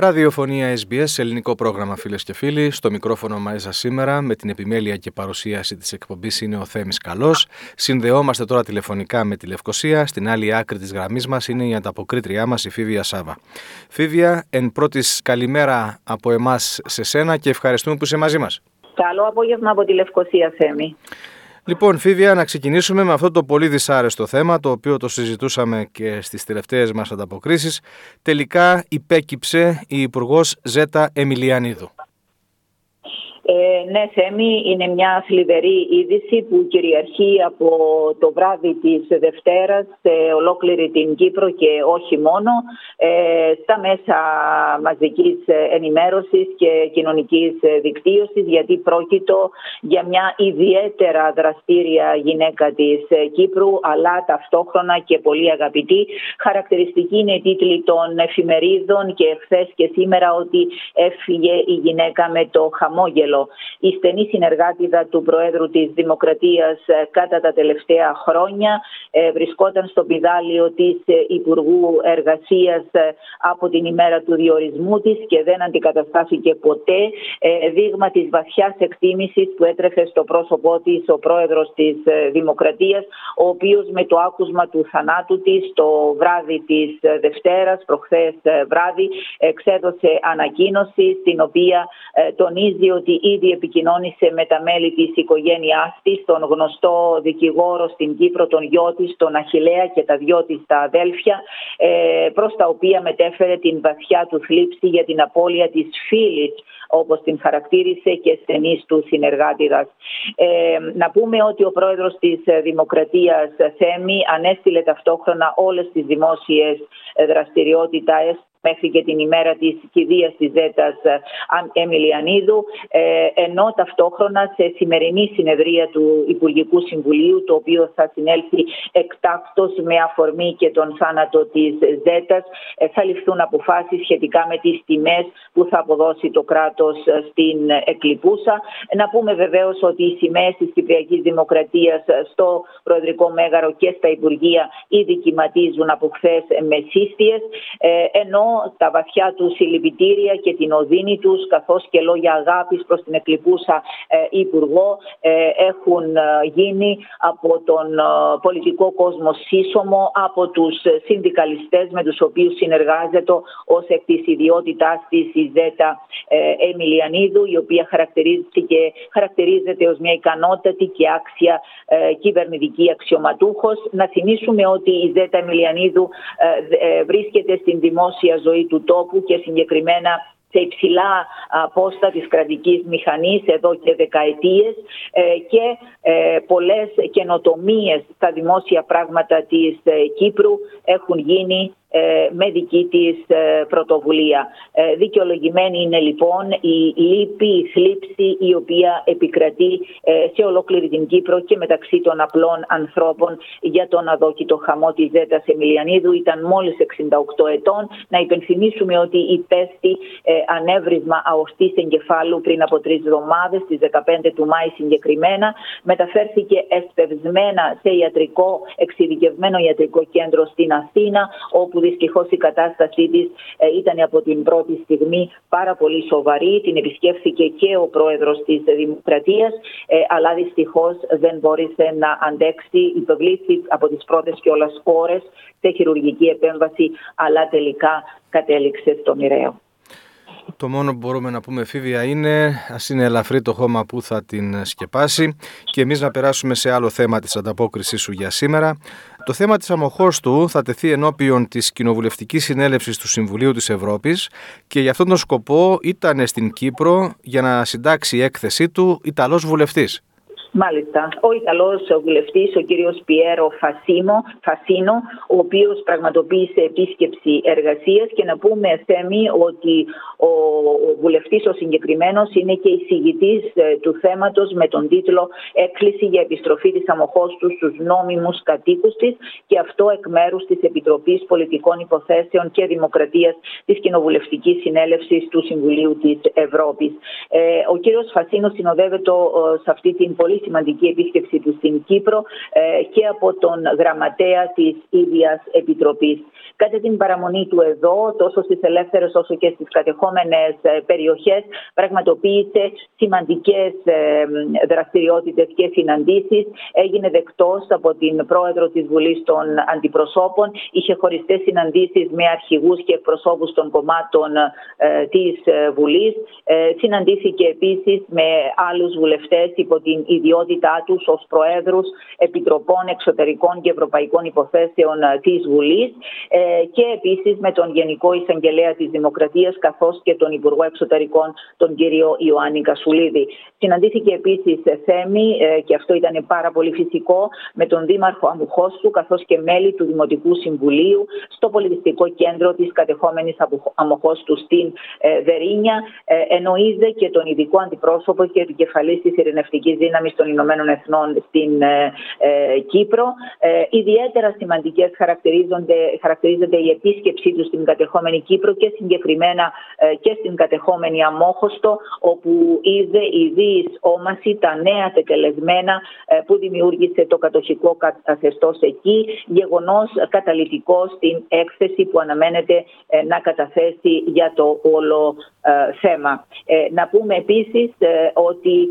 Ραδιοφωνία SBS, ελληνικό πρόγραμμα φίλες και φίλοι. Στο μικρόφωνο Μαΐζα σήμερα με την επιμέλεια και παρουσίαση της εκπομπής είναι ο Θέμης Καλός. Συνδεόμαστε τώρα τηλεφωνικά με τη Λευκοσία. Στην άλλη άκρη της γραμμής μας είναι η ανταποκρίτριά μας, η Φίβια Σάβα. Φίβια, εν πρώτης καλημέρα από εμάς σε σένα και ευχαριστούμε που είσαι μαζί μας. Καλό απόγευμα από τη Λευκοσία, Θέμη. Λοιπόν, Φίβια, να ξεκινήσουμε με αυτό το πολύ δυσάρεστο θέμα, το οποίο το συζητούσαμε και στις τελευταίες μας ανταποκρίσεις. Τελικά υπέκυψε η Υπουργός Ζέτα Εμιλιανίδου. Ε, ναι, Θέμη, είναι μια θλιβερή είδηση που κυριαρχεί από το βράδυ της Δευτέρας σε ολόκληρη την Κύπρο και όχι μόνο ε, στα μέσα μαζικής ενημέρωσης και κοινωνικής δικτύωσης γιατί πρόκειτο για μια ιδιαίτερα δραστήρια γυναίκα της Κύπρου αλλά ταυτόχρονα και πολύ αγαπητή. Χαρακτηριστική είναι η τίτλη των εφημερίδων και χθε και σήμερα ότι έφυγε η γυναίκα με το χαμόγελο η στενή συνεργάτηδα του Προέδρου της Δημοκρατίας ε, κατά τα τελευταία χρόνια ε, βρισκόταν στο πιδάλιο της ε, Υπουργού Εργασίας από την ημέρα του διορισμού της και δεν αντικαταστάθηκε ποτέ δείγμα της βαθιάς εκτίμησης που έτρεφε στο πρόσωπό της ο Πρόεδρος της Δημοκρατίας ο οποίος με το άκουσμα του θανάτου της το βράδυ της Δευτέρας, προχθές βράδυ, εξέδωσε ανακοίνωση στην οποία τονίζει ότι ήδη επικοινώνησε με τα μέλη της οικογένειάς της, τον γνωστό δικηγόρο στην Κύπρο, τον γιο της, τον Αχιλέα και τα δυο της τα αδέλφια, ε, προς τα οποία μετέφερε την βαθιά του θλίψη για την απώλεια της φίλης όπως την χαρακτήρισε και στενής του συνεργάτηδας. Ε, να πούμε ότι ο πρόεδρος της Δημοκρατίας Θέμη ανέστηλε ταυτόχρονα όλες τις δημόσιες δραστηριότητες μέχρι και την ημέρα της κηδείας της Ζέτας ε, Εμιλιανίδου ε, ενώ ταυτόχρονα σε σημερινή συνεδρία του Υπουργικού Συμβουλίου το οποίο θα συνέλθει εκτάκτος με αφορμή και τον θάνατο της Ζέτας ε, θα ληφθούν αποφάσεις σχετικά με τις τιμές που θα αποδώσει το κράτος στην Εκλυπούσα. Να πούμε βεβαίως ότι οι σημαίες της Κυπριακής Δημοκρατίας στο Προεδρικό Μέγαρο και στα Υπουργεία ήδη κυματίζουν από χθες με σύστιες ενώ τα βαθιά του συλληπιτήρια και την οδύνη τους καθώς και λόγια αγάπης προς την εκλειπούσα ε, Υπουργό ε, έχουν ε, γίνει από τον πολιτικό κόσμο σύσσωμο, από τους συνδικαλιστές με τους οποίους συνεργάζεται ως εκ της ιδιότητάς της η Ζέτα Εμιλιανίδου η οποία χαρακτηρίζεται, χαρακτηρίζεται ως μια ικανότατη και άξια κυβερνητική αξιωματούχος. Να θυμίσουμε ότι η Ζέτα Εμιλιανίδου βρίσκεται στην δημόσια ζωή του τόπου και συγκεκριμένα σε υψηλά πόστα της κρατικής μηχανής εδώ και δεκαετίες ε, και ε, πολλές καινοτομίες στα δημόσια πράγματα της ε, Κύπρου έχουν γίνει ε, με δική της ε, πρωτοβουλία. Ε, δικαιολογημένη είναι λοιπόν η λύπη, η θλίψη η οποία επικρατεί σε ολόκληρη την Κύπρο και μεταξύ των απλών ανθρώπων για τον αδόκητο χαμό της Ζέτας Εμιλιανίδου. Ήταν μόλις 68 ετών. Να υπενθυμίσουμε ότι υπέστη ανέβρισμα αοστής εγκεφάλου πριν από τρεις εβδομάδες, στις 15 του Μάη συγκεκριμένα. Μεταφέρθηκε εσπευσμένα σε ιατρικό, εξειδικευμένο ιατρικό κέντρο στην Αθήνα, όπου δυστυχώς η κατάστασή της ε, ήταν από την πρώτη στιγμή πάρα πολύ σοβαρή. Την επισκέφθηκε και ο πρόεδρος της Δημοκρατίας, ε, αλλά δυστυχώς δεν μπόρεσε να αντέξει. Υποβλήθη από τις πρώτες κιόλας χώρε σε χειρουργική επέμβαση, αλλά τελικά κατέληξε στο μοιραίο. Το μόνο που μπορούμε να πούμε φίβια είναι ας είναι ελαφρύ το χώμα που θα την σκεπάσει και εμείς να περάσουμε σε άλλο θέμα της ανταπόκρισης σου για σήμερα. Το θέμα της του θα τεθεί ενώπιον της Κοινοβουλευτικής Συνέλευσης του Συμβουλίου της Ευρώπης και για αυτόν τον σκοπό ήταν στην Κύπρο για να συντάξει η έκθεσή του Ιταλός βουλευτής. Μάλιστα. Ο Ιταλός βουλευτής, ο κύριος Πιέρο Φασίνο, Φασίνο, ο οποίος πραγματοποίησε επίσκεψη εργασίας και να πούμε θέμη ότι ο βουλευτής ο συγκεκριμένος είναι και εισηγητής ε, του θέματος με τον τίτλο «Έκκληση για επιστροφή της Αμοχώστους στους νόμιμους κατοίκους της» και αυτό εκ μέρους της Επιτροπής Πολιτικών Υποθέσεων και Δημοκρατίας της Κοινοβουλευτικής Συνέλευσης του Συμβουλίου της Ευρώπης. Ε, ο κύριος Φασίνο συνοδεύεται σε αυτή την πολύ σημαντική επίσκεψη του στην Κύπρο ε, και από τον γραμματέα της ίδιας Επιτροπής. Κατά την παραμονή του εδώ, τόσο στις ελεύθερες όσο και στις κατεχόμενες ε, περιοχές, πραγματοποίησε σημαντικές ε, δραστηριότητες και συναντήσεις. Έγινε δεκτός από την πρόεδρο της Βουλής των Αντιπροσώπων. Είχε χωριστές συναντήσεις με αρχηγούς και εκπροσώπους των κομμάτων της Βουλής. Συναντήθηκε επίσης με άλλους βουλευτές υπό την ιδιότητά τους ως Προέδρους Επιτροπών Εξωτερικών και Ευρωπαϊκών Υποθέσεων ε, της Βουλής ε, και επίσης με τον Γενικό Εισαγγελέα της Δημοκρατίας καθώς και τον Υπουργό Εξωτερικών τον κύριο Ιωάννη Κασουλίδη. Συναντήθηκε επίσης Θέμη ε, και αυτό ήταν πάρα πολύ φυσικό με τον Δήμαρχο Αμουχώστου καθώς και μέλη του Δημοτικού Συμβουλίου στο πολιτιστικό κέντρο της κατεχόμενης Αμοχώστου στην Δερίνια ενώ και τον ειδικό αντιπρόσωπο και επικεφαλής της ειρηνευτικής δύναμης των Ηνωμένων Εθνών στην ε, ε, Κύπρο. Ε, ιδιαίτερα σημαντικές χαρακτηρίζονται η επίσκεψή τους στην κατεχόμενη Κύπρο και συγκεκριμένα και στην κατεχόμενη Αμόχωστο, όπου είδε η Δίης Όμαση τα νέα τετελεσμένα που δημιούργησε το κατοχικό καθεστώς εκεί, γεγονός καταλητικό στην έκθεση που αναμένεται να καταθέσει για το όλο θέμα. Να πούμε επίσης ότι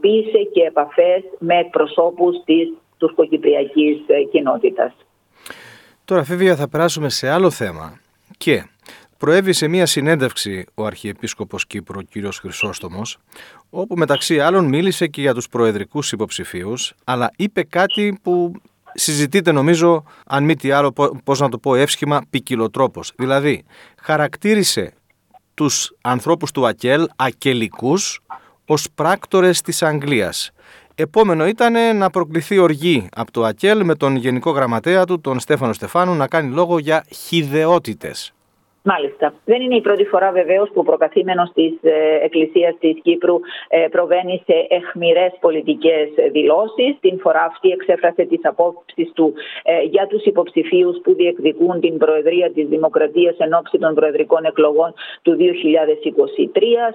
πραγματοποίησε και επαφές με προσώπους της τουρκοκυπριακής ε, κοινότητας. Τώρα Φίβια θα περάσουμε σε άλλο θέμα και προέβη σε μια συνέντευξη ο Αρχιεπίσκοπος Κύπρου, ο κύριος Χρυσόστομος, όπου μεταξύ άλλων μίλησε και για τους προεδρικούς υποψηφίους, αλλά είπε κάτι που συζητείται νομίζω, αν μη τι άλλο, πώς να το πω εύσχημα, ποικιλοτρόπος. Δηλαδή, χαρακτήρισε τους ανθρώπους του ΑΚΕΛ ακελικούς ως πράκτορες της Αγγλίας. Επόμενο ήταν να προκληθεί οργή από το ΑΚΕΛ με τον Γενικό Γραμματέα του, τον Στέφανο Στεφάνου, να κάνει λόγο για χιδεότητες. Μάλιστα. Δεν είναι η πρώτη φορά βεβαίως που ο προκαθήμενος της ε, Εκκλησίας της Κύπρου ε, προβαίνει σε εχμηρές πολιτικές δηλώσεις. Την φορά αυτή εξέφρασε τις απόψεις του ε, για τους υποψηφίους που διεκδικούν την Προεδρία της Δημοκρατίας εν ώψη των προεδρικών εκλογών του 2023.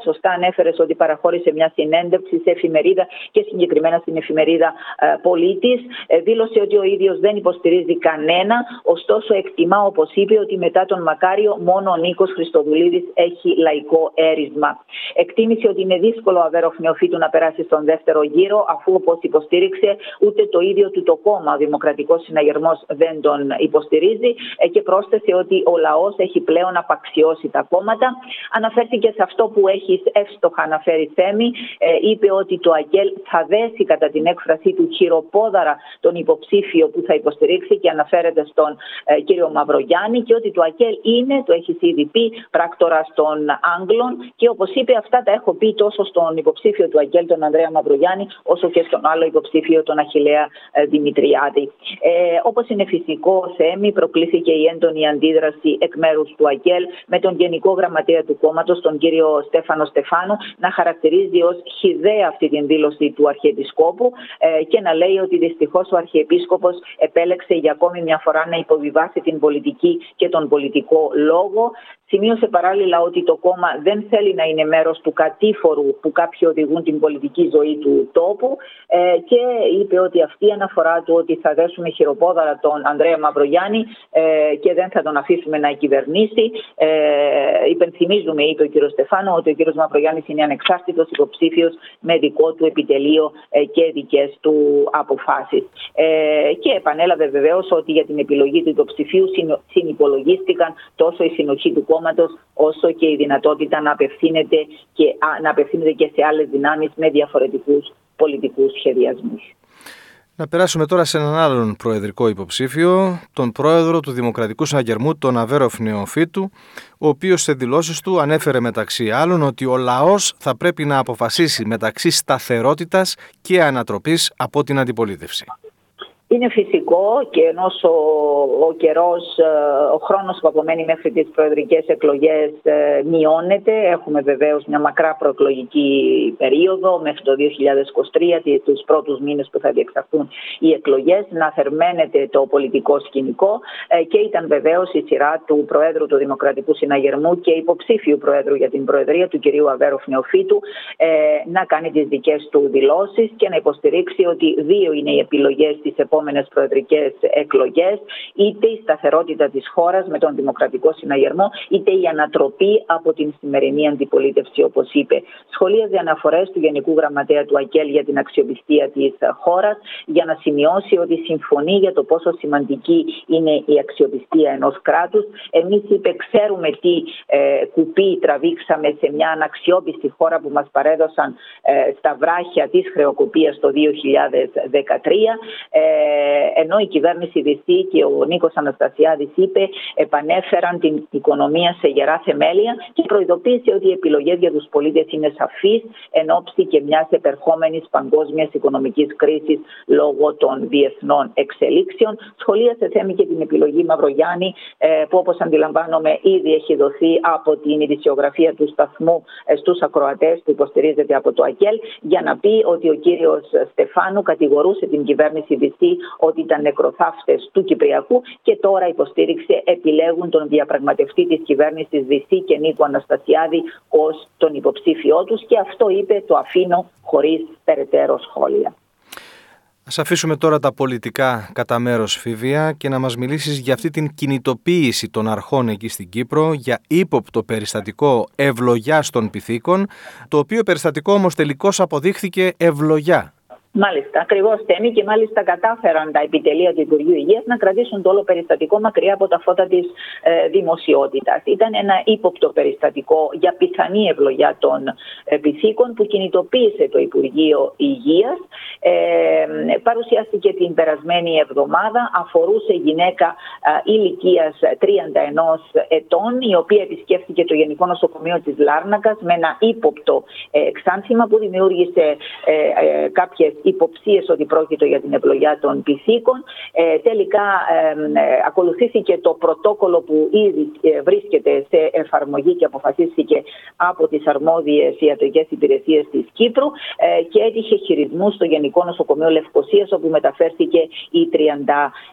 Σωστά ανέφερε ότι παραχώρησε μια συνέντευξη σε εφημερίδα και συγκεκριμένα στην εφημερίδα Πολίτης. Δήλωσε ότι ο ίδιος δεν υποστηρίζει κανένα, ωστόσο εκτιμά, όπως είπε, ότι μετά τον Μακάριο μόνο ο Νίκος Χριστοδουλίδης έχει λαϊκό έρισμα. Εκτίμησε ότι είναι δύσκολο ο Αβέροφ Νεοφύτου να περάσει στον δεύτερο γύρο, αφού όπως υποστήριξε ούτε το ίδιο του το κόμμα, ο Δημοκρατικός Συναγερμός, δεν τον υποστηρίζει ε, και πρόσθεσε ότι ο λαός έχει πλέον απαξιώσει τα κόμματα. Αναφέρθηκε σε αυτό που έχει εύστοχα αναφέρει Θέμη. Ε, είπε ότι το ΑΚΕΛ θα δέσει κατά την έκφρασή του χειροπόδαρα τον υποψήφιο που θα υποστηρίξει και αναφέρεται στον ε, κύριο Μαυρογιάννη και ότι το ΑΚΕΛ είναι, το έχει ήδη πει, πράκτορα των Άγγλων. Και όπως είπε, αυτά τα έχω πει τόσο στον υποψήφιο του Αγγέλ, τον Ανδρέα Μαυρογιάννη, όσο και στον άλλο υποψήφιο, τον Αχηλέα ε, Δημητριάδη. Ε, όπως είναι φυσικό, Θέμη, προκλήθηκε η έντονη αντίδραση εκ μέρους του Αγγέλ με τον Γενικό Γραμματέα του κόμματος, τον κύριο Στέφανο Στεφάνου, να χαρακτηρίζει ως χιδέα αυτή την δήλωση του Αρχιεπισκόπου ε, και να λέει ότι δυστυχώς ο Αρχιεπίσκοπος επέλεξε για ακόμη μια φορά να υποβιβάσει την πολιτική και τον πολιτικό λόγο λόγο Σημείωσε παράλληλα ότι το κόμμα δεν θέλει να είναι μέρος του κατήφορου που κάποιοι οδηγούν την πολιτική ζωή του τόπου ε, και είπε ότι αυτή η αναφορά του ότι θα δέσουμε χειροπόδαρα τον Ανδρέα Μαυρογιάννη ε, και δεν θα τον αφήσουμε να κυβερνήσει. Ε, υπενθυμίζουμε, είπε ο κ. Στεφάνο, ότι ο κ. Μαυρογιάννης είναι ανεξάρτητος υποψήφιος με δικό του επιτελείο ε, και δικές του αποφάσεις. Ε, και επανέλαβε βεβαίως ότι για την επιλογή του υποψηφίου συνυπολογίστηκαν τόσο η συνοχή του κόμματος όσο και η δυνατότητα να απευθύνεται και, να απευθύνεται και σε άλλες δυνάμεις με διαφορετικούς πολιτικούς σχεδιασμούς. Να περάσουμε τώρα σε έναν άλλον προεδρικό υποψήφιο, τον πρόεδρο του Δημοκρατικού Συναγερμού, τον Αβέροφ Νεοφίτου, ο οποίος σε δηλώσεις του ανέφερε μεταξύ άλλων ότι ο λαός θα πρέπει να αποφασίσει μεταξύ σταθερότητας και ανατροπής από την αντιπολίτευση. Είναι φυσικό και ενώ ο, ο καιρός, ε, ο χρόνος που απομένει μέχρι τις προεδρικές εκλογές ε, μειώνεται. Έχουμε βεβαίως μια μακρά προεκλογική περίοδο μέχρι το 2023, τους πρώτους μήνες που θα διεξαχθούν οι εκλογές, να θερμαίνεται το πολιτικό σκηνικό ε, και ήταν βεβαίως η σειρά του Προέδρου του Δημοκρατικού Συναγερμού και υποψήφιου Προέδρου για την Προεδρία του κυρίου Αβέροφ Νεοφίτου να κάνει τις δικές του δηλώσεις και να υποστηρίξει ότι δύο είναι οι επιλογές της επόμενης επόμενε προεδρικές εκλογές, είτε η σταθερότητα της χώρας με τον Δημοκρατικό Συναγερμό, είτε η ανατροπή από την σημερινή αντιπολίτευση, όπως είπε. Σχολίαζε αναφορές του Γενικού Γραμματέα του ΑΚΕΛ για την αξιοπιστία της χώρας, για να σημειώσει ότι συμφωνεί για το πόσο σημαντική είναι η αξιοπιστία ενός κράτους. Εμείς, είπε, ξέρουμε τι ε, κουπί τραβήξαμε σε μια αναξιόπιστη χώρα που μας παρέδωσαν ε, στα βράχια της χρεοκοπίας το 2013. Ε, ενώ η κυβέρνηση Δυσή και ο Νίκος Αναστασιάδης είπε επανέφεραν την οικονομία σε γερά θεμέλια και προειδοποίησε ότι οι επιλογές για τους πολίτες είναι σαφείς εν ώψη και μιας επερχόμενης παγκόσμιας οικονομικής κρίσης λόγω των διεθνών εξελίξεων. Σχολίασε θέμη και την επιλογή Μαυρογιάννη, ε, που όπως αντιλαμβάνομαι ήδη έχει δοθεί από την ειδησιογραφία του σταθμού ε, στους ακροατές που υποστηρίζεται από το ΑΚΕΛ, για να πει ότι ο κύριος Στεφάνου κατηγορούσε την κυβέρνηση Δυσή ότι ήταν νεκροθάφτες του Κυπριακού και τώρα υποστήριξε επιλέγουν τον διαπραγματευτή της κυβέρνησης Δυσή και Νίκο Αναστασιάδη ως τον υποψήφιό τους και αυτό είπε το αφήνω χωρίς περαιτέρω σχόλια. Ας αφήσουμε τώρα τα πολιτικά κατά μέρος Φίβια και να μας μιλήσεις για αυτή την κινητοποίηση των αρχών εκεί στην Κύπρο για ύποπτο περιστατικό ευλογιά των πυθίκων, το οποίο περιστατικό όμως τελικώς αποδείχθηκε ευλογιά. Μάλιστα, ακριβώς τέμει και μάλιστα κατάφεραν τα επιτελεία του Υπουργείου Υγείας να κρατήσουν το όλο περιστατικό μακριά από τα φώτα της ε, δημοσιότητας. Ήταν ένα ύποπτο περιστατικό για πιθανή ευλογιά των ε, που κινητοποίησε το Υπουργείο Υγείας. Ε, παρουσιάστηκε την περασμένη εβδομάδα, αφορούσε γυναίκα ε, ηλικίας 31 ετών, η οποία επισκέφθηκε το Γενικό Νοσοκομείο της Λάρνακας με ένα ύποπτο ε, εξάνθημα που δημιούργησε ε, κάποιες υποψίες ότι πρόκειται για την ευλογιά των πυθίκων. Ε, τελικά ε, ακολουθήθηκε το πρωτόκολλο που ήδη ε, βρίσκεται σε εφαρμογή και αποφασίστηκε από τις αρμόδιες ιατρικές υπηρεσίες της Κύπρου ε, και έτυχε χειρισμού στο Γενικό Νοσοκομείο Λευκοσίας όπου μεταφέρθηκε η 31χρονη.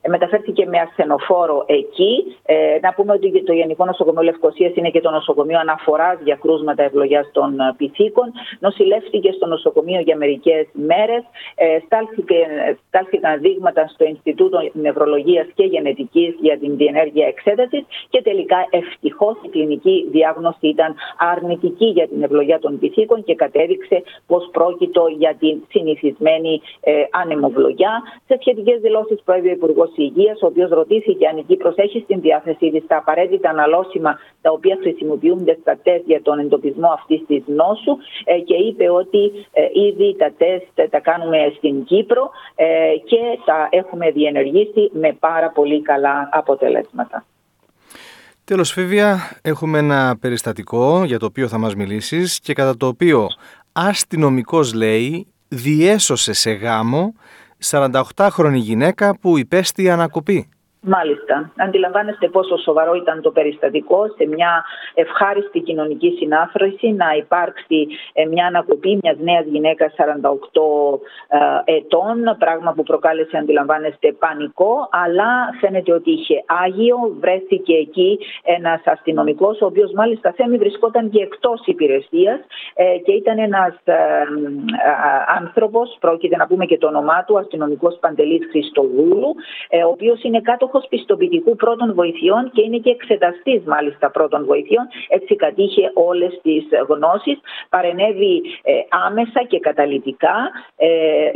Ε, μεταφέρθηκε με ασθενοφόρο εκεί. Ε, να πούμε ότι το Γενικό Νοσοκομείο Λευκοσίας είναι και το νοσοκομείο αναφοράς για κρούσματα ευλογιάς των πυθίκων. Νοσηλεύτηκε στο νοσοκομείο για μερικές μέρες. Ε, στάλθηκαν δείγματα στο Ινστιτούτο Νευρολογίας και Γενετικής για την διενέργεια εξέτασης και τελικά ευτυχώς η κλινική διάγνωση ήταν αρνητική για την ευλογία των πυθίκων και κατέδειξε πως πρόκειτο για την συνηθισμένη ε, ανεμοβλογιά. Σε σχετικές δηλώσεις προέβη ο Υπουργός Υγείας, ο οποίος ρωτήθηκε αν η Κύπρος έχει στην διάθεσή της τα απαραίτητα αναλώσιμα τα οποία χρησιμοποιούνται στα τεστ για τον εντοπισμό αυτής της νόσου ε, και είπε ότι ε, Ήδη τα τεστ τα κάνουμε στην Κύπρο ε, και τα έχουμε διενεργήσει με πάρα πολύ καλά αποτελέσματα. Τέλος Φίβια, έχουμε ένα περιστατικό για το οποίο θα μας μιλήσεις και κατά το οποίο αστυνομικός λέει διέσωσε σε γάμο 48χρονη γυναίκα που υπέστη ανακοπή. Μάλιστα. Αντιλαμβάνεστε πόσο σοβαρό ήταν το περιστατικό σε μια ευχάριστη κοινωνική συνάφρωση να υπάρξει ε, μια ανακοπή μιας νέας γυναίκας 48 ε, ετών, πράγμα που προκάλεσε, αντιλαμβάνεστε, πανικό, αλλά φαίνεται ότι είχε άγιο. Βρέθηκε εκεί ένας αστυνομικός, ο οποίος μάλιστα θέμη βρισκόταν και εκτός υπηρεσίας ε, και ήταν ένας άνθρωπος, πρόκειται να πούμε και το όνομά του, αστυνομικός Παντελής Χριστοδούλου, ο οποίος είναι κάτω δήμαρχο πιστοποιητικού πρώτων βοηθειών και είναι και εξεταστής μάλιστα πρώτων βοηθειών. Έτσι κατήχε όλες τις γνώσεις, παρενέβη ε, άμεσα και καταλητικά ε,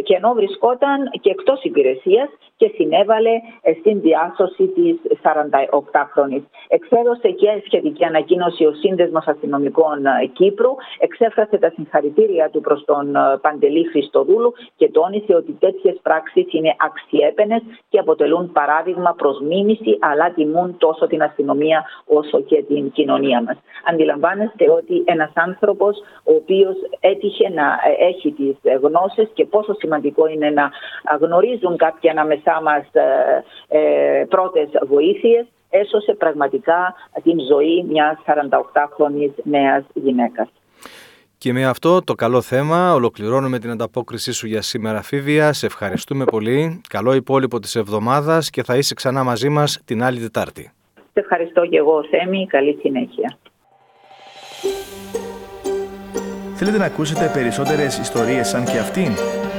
και ενώ βρισκόταν και εκτός υπηρεσίας και συνέβαλε στην διάσωση της 48χρονης. Εξέδωσε και σχετική ανακοίνωση ο Σύνδεσμος Αστυνομικών Κύπρου, εξέφρασε τα συγχαρητήρια του προς τον Παντελή Χριστοδούλου και τόνισε ότι τέτοιες πράξεις είναι αξιέπαινες και αποτελούν παράδειγμα προς μίμηση αλλά τιμούν τόσο την αστυνομία όσο και την κοινωνία μας. Αντιλαμβάνεστε ότι ένας άνθρωπος ο οποίος έτυχε να έχει τις γνώσεις και πόσο σημαντικό είναι να γνωρίζουν κάποιοι ανάμεσά μας ε, ε, πρώτες βοήθειες έσωσε πραγματικά την ζωή μιας 48χρονης νέας γυναίκας. Και με αυτό το καλό θέμα ολοκληρώνουμε την ανταπόκρισή σου για σήμερα Φίβια. Σε ευχαριστούμε πολύ. Καλό υπόλοιπο της εβδομάδας και θα είσαι ξανά μαζί μας την άλλη Τετάρτη. Σε ευχαριστώ και εγώ Θέμη. Καλή συνέχεια. Θέλετε να ακούσετε περισσότερες ιστορίες σαν και αυτήν;